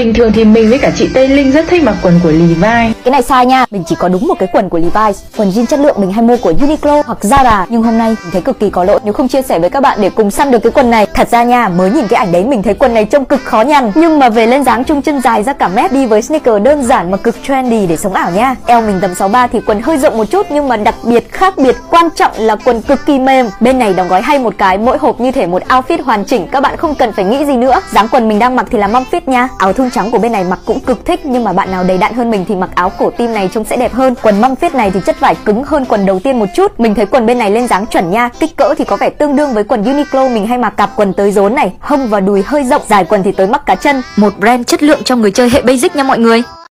Bình thường thì mình với cả chị Tây Linh rất thích mặc quần của Levi's cái này sai nha, mình chỉ có đúng một cái quần của Levi's. Quần jean chất lượng mình hay mua của Uniqlo hoặc Zara. Nhưng hôm nay mình thấy cực kỳ có lỗi nếu không chia sẻ với các bạn để cùng săn được cái quần này Thật ra nha, mới nhìn cái ảnh đấy mình thấy quần này trông cực khó nhằn. Nhưng mà về lên dáng trung chân dài ra cả mét đi với sneaker đơn giản mà cực trendy để sống ảo nha. Eo mình tầm 63 thì quần hơi rộng một chút nhưng mà đặc biệt khác biệt quan trọng là quần cực kỳ mềm. Bên này đóng gói hay một cái mỗi hộp như thể một outfit hoàn chỉnh. Các bạn không cần phải nghĩ gì nữa. Dáng quần mình đang mặc thì là mom fit nha. Áo thun trắng của bên này mặc cũng cực thích nhưng mà bạn nào đầy đặn hơn mình thì mặc áo cổ tim này trông sẽ đẹp hơn. Quần mâm fit này thì chất vải cứng hơn quần đầu tiên một chút. Mình thấy quần bên này lên dáng chuẩn nha. Kích cỡ thì có vẻ tương đương với quần Uniqlo. Mình hay mặc cặp quần tới rốn này. Hông và đùi hơi rộng. Dài quần thì tới mắc cá chân. Một brand chất lượng cho người chơi hệ basic nha mọi người.